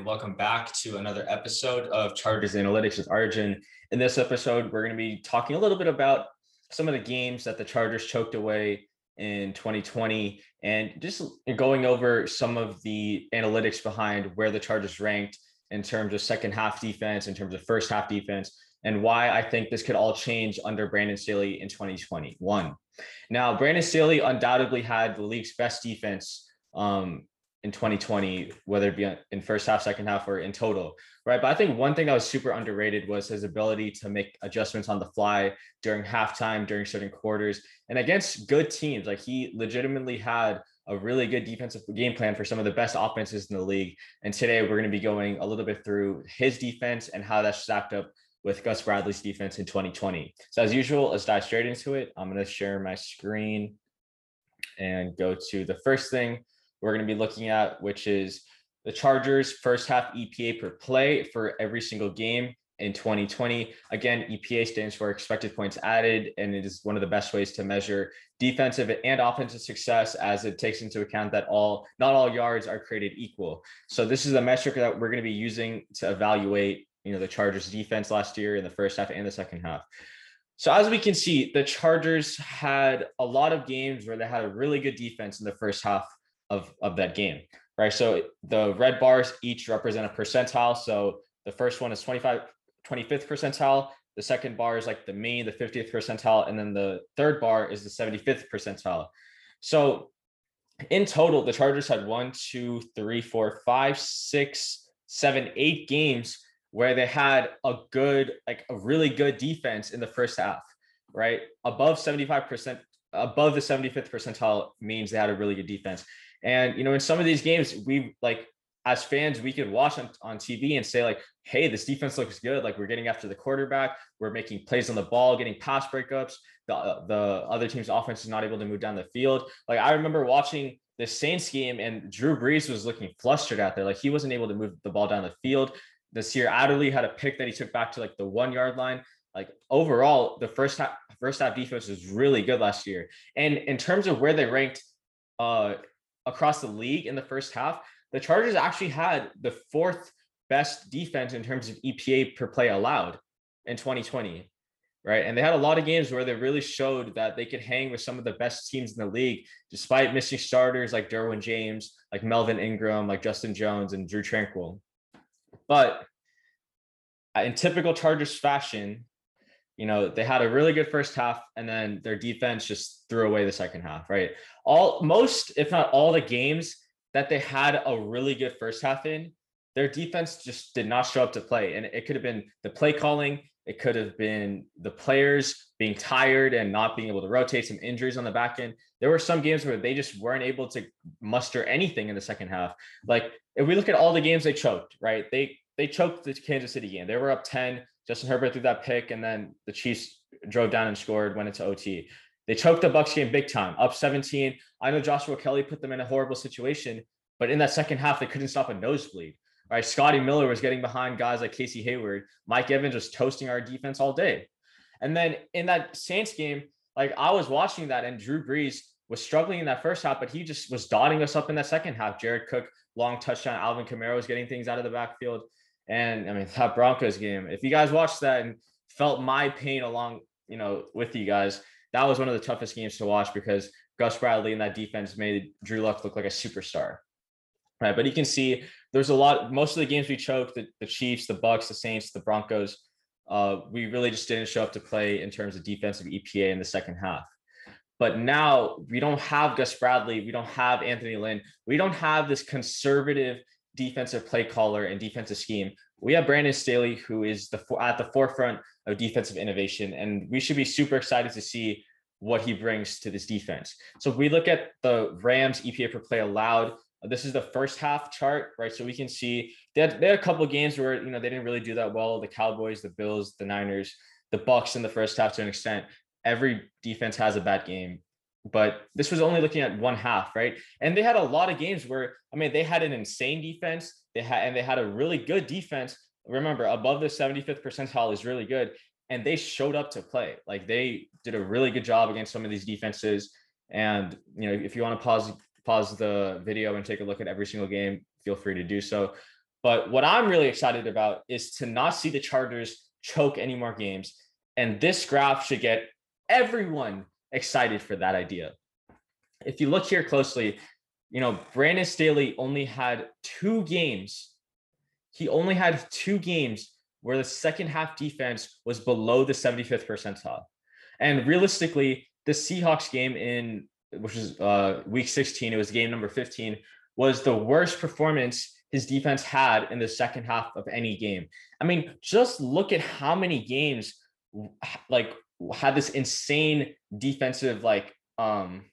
And welcome back to another episode of Chargers Analytics with Arjun. In this episode, we're going to be talking a little bit about some of the games that the Chargers choked away in 2020 and just going over some of the analytics behind where the Chargers ranked in terms of second half defense, in terms of first half defense, and why I think this could all change under Brandon Staley in 2021. Now, Brandon Staley undoubtedly had the league's best defense um, in 2020, whether it be in first half, second half, or in total, right? But I think one thing that was super underrated was his ability to make adjustments on the fly during halftime, during certain quarters, and against good teams. Like he legitimately had a really good defensive game plan for some of the best offenses in the league. And today we're going to be going a little bit through his defense and how that's stacked up with Gus Bradley's defense in 2020. So as usual, let's dive straight into it. I'm going to share my screen and go to the first thing we're going to be looking at, which is the Chargers first half EPA per play for every single game in 2020. Again, EPA stands for expected points added, and it is one of the best ways to measure defensive and offensive success as it takes into account that all not all yards are created equal. So this is a metric that we're going to be using to evaluate, you know, the Chargers defense last year in the first half and the second half. So as we can see, the Chargers had a lot of games where they had a really good defense in the first half of, of that game, right? So the red bars each represent a percentile. So the first one is 25, 25th percentile. The second bar is like the mean, the 50th percentile. And then the third bar is the 75th percentile. So in total, the Chargers had one, two, three, four, five, six, seven, eight games where they had a good, like a really good defense in the first half, right? Above 75%, above the 75th percentile means they had a really good defense. And you know, in some of these games, we like as fans, we could watch on, on TV and say, like, hey, this defense looks good. Like we're getting after the quarterback, we're making plays on the ball, getting pass breakups. The uh, the other team's offense is not able to move down the field. Like I remember watching the Saints game and Drew Brees was looking flustered out there. Like he wasn't able to move the ball down the field. This year, Adderley had a pick that he took back to like the one yard line. Like overall, the first half first half defense was really good last year. And in terms of where they ranked uh across the league in the first half, the Chargers actually had the fourth best defense in terms of EPA per play allowed in 2020. Right. And they had a lot of games where they really showed that they could hang with some of the best teams in the league, despite missing starters like Derwin James, like Melvin Ingram, like Justin Jones, and Drue Tranquill. But uh, in typical Chargers fashion, you know, they had a really good first half and then their defense just threw away the second half, right? All most, if not all the games that they had a really good first half in, their defense just did not show up to play. And it could have been the play calling, it could have been the players being tired and not being able to rotate, some injuries on the back end. There were some games where they just weren't able to muster anything in the second half. Like if we look at all the games they choked, right? They they choked the Kansas City game. They were up 10. Justin Herbert threw that pick, and then the Chiefs drove down and scored, went into OT. They choked the Bucs game big time, up 17. I know Joshua Kelley put them in a horrible situation, but in that second half, they couldn't stop a nosebleed. Right, Scotty Miller was getting behind guys like Casey Hayward. Mike Evans was toasting our defense all day. And then in that Saints game, like I was watching that, and Drew Brees was struggling in that first half, but he just was dotting us up in that second half. Jared Cook, long touchdown. Alvin Kamara was getting things out of the backfield. And I mean, that Broncos game, if you guys watched that and felt my pain along, you know, with you guys, that was one of the toughest games to watch because Gus Bradley and that defense made Drew Lock look like a superstar. Right. But you can see there's a lot, most of the games we choked, the, the Chiefs, the Bucs, the Saints, the Broncos, uh, we really just didn't show up to play in terms of defensive EPA in the second half. But now we don't have Gus Bradley. We don't have Anthony Lynn. We don't have this conservative defensive play caller and defensive scheme. We have Brandon Staley, who is the at the forefront of defensive innovation, and we should be super excited to see what he brings to this defense. So if we look at the Rams EPA per play allowed, this is the first half chart, right? So we can see they had, had a couple of games where you know they didn't really do that well. The Cowboys, the Bills, the Niners, the Bucs in the first half to an extent every defense has a bad game but this was only looking at one half right? And they had a lot of games where i mean they had an insane defense. They had and they had a really good defense. Remember above the 75th percentile is really good. And they showed up to play. Like they did a really good job against some of these defenses. And you know if you want to pause pause the video and take a look at every single game feel free to do so. But what i'm really excited about is to not see the chargers choke any more games. And this graph should get everyone excited for that idea. If you look here closely, you know, Brandon Staley only had two games. He only had two games where the second half defense was below the 75th percentile. And realistically, the Seahawks game in which is uh, week 16, it was game number 15, was the worst performance his defense had in the second half of any game. I mean, just look at how many games like had this insane defensive like um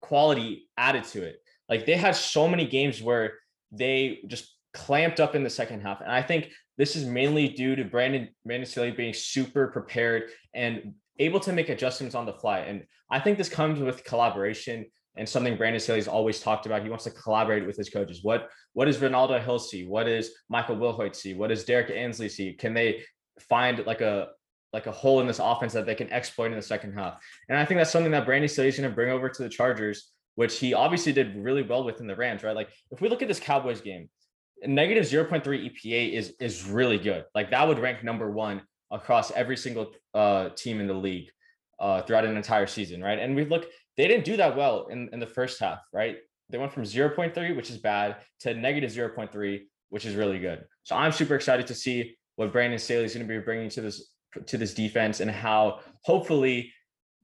quality added to it. Like they had so many games where they just clamped up in the second half. And I think this is mainly due to Brandon Brandon being super prepared and able to make adjustments on the fly. And I think this comes with collaboration and something Brandon Staley's always talked about. He wants to collaborate with his coaches. What what does Renaldo Hill see? What does Michael Wilhoite see? What does Derrick Ansley see? Can they find like a like a hole in this offense that they can exploit in the second half. And I think that's something that Brandon Staley is going to bring over to the Chargers, which he obviously did really well with in the Rams, right? Like if we look at this Cowboys game, negative 0.3 EPA is is really good. Like that would rank number one across every single uh, team in the league uh, throughout an entire season, right? And we look, they didn't do that well in, in the first half, right? They went from 0.3, which is bad, to negative 0.3, which is really good. So I'm super excited to see what Brandon Staley is going to be bringing to this to this defense and how hopefully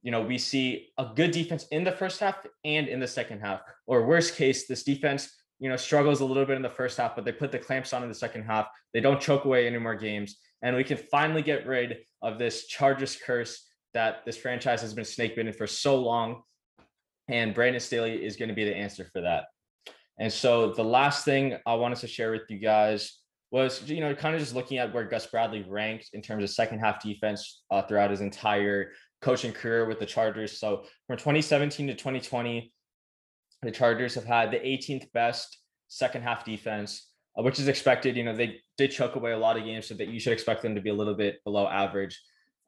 you know we see a good defense in the first half and in the second half. Or worst case this defense you know struggles a little bit in the first half but they put the clamps on in the second half. They don't choke away any more games. And we can finally get rid of this chargers curse that this franchise has been snake bitten for so long. And brandon staley is going to be the answer for that. And so the last thing i wanted to share with you guys was you know kind of just looking at where Gus Bradley ranked in terms of second half defense uh, throughout his entire coaching career with the Chargers. So from 2017 to 2020, the Chargers have had the 18th best second half defense, uh, which is expected. You know they did choke away a lot of games, so that you should expect them to be a little bit below average.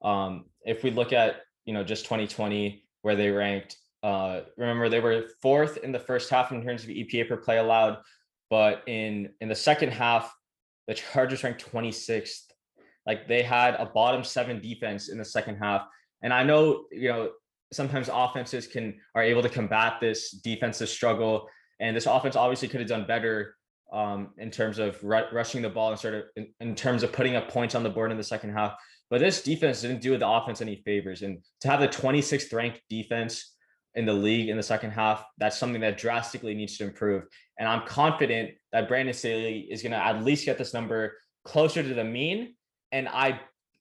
Um, if we look at you know just 2020 where they ranked, uh, remember they were fourth in the first half in terms of EPA per play allowed, but in in the second half the Chargers ranked 26th. Like they had a bottom seven defense in the second half. And I know, you know, sometimes offenses can are able to combat this defensive struggle. And this offense obviously could have done better um, in terms of r- rushing the ball and sort of in, in, terms of putting up points on the board in the second half. But this defense didn't do the offense any favors. And to have the 26th ranked defense in the league in the second half, that's something that drastically needs to improve. And I'm confident that Brandon Staley is going to at least get this number closer to the mean. And I,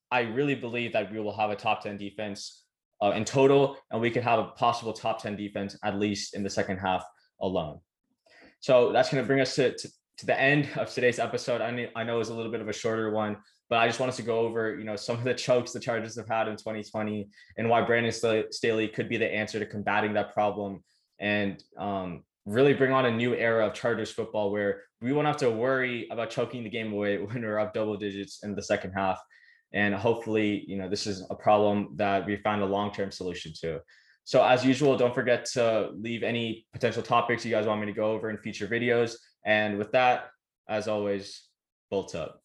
I really believe that we will have a top 10 defense uh, in total, and we could have a possible top 10 defense at least in the second half alone. So that's going to bring us to, to, to the end of today's episode. I, mean, I know it's a little bit of a shorter one, but I just wanted to go over, you know, some of the chokes the Chargers have had in 2020 and why Brandon Staley could be the answer to combating that problem and um, really bring on a new era of Chargers football where we won't have to worry about choking the game away when we're up double digits in the second half. And hopefully, you know, this is a problem that we find a long-term solution to. So as usual, don't forget to leave any potential topics you guys want me to go over in future videos. And with that, as always, bolt up.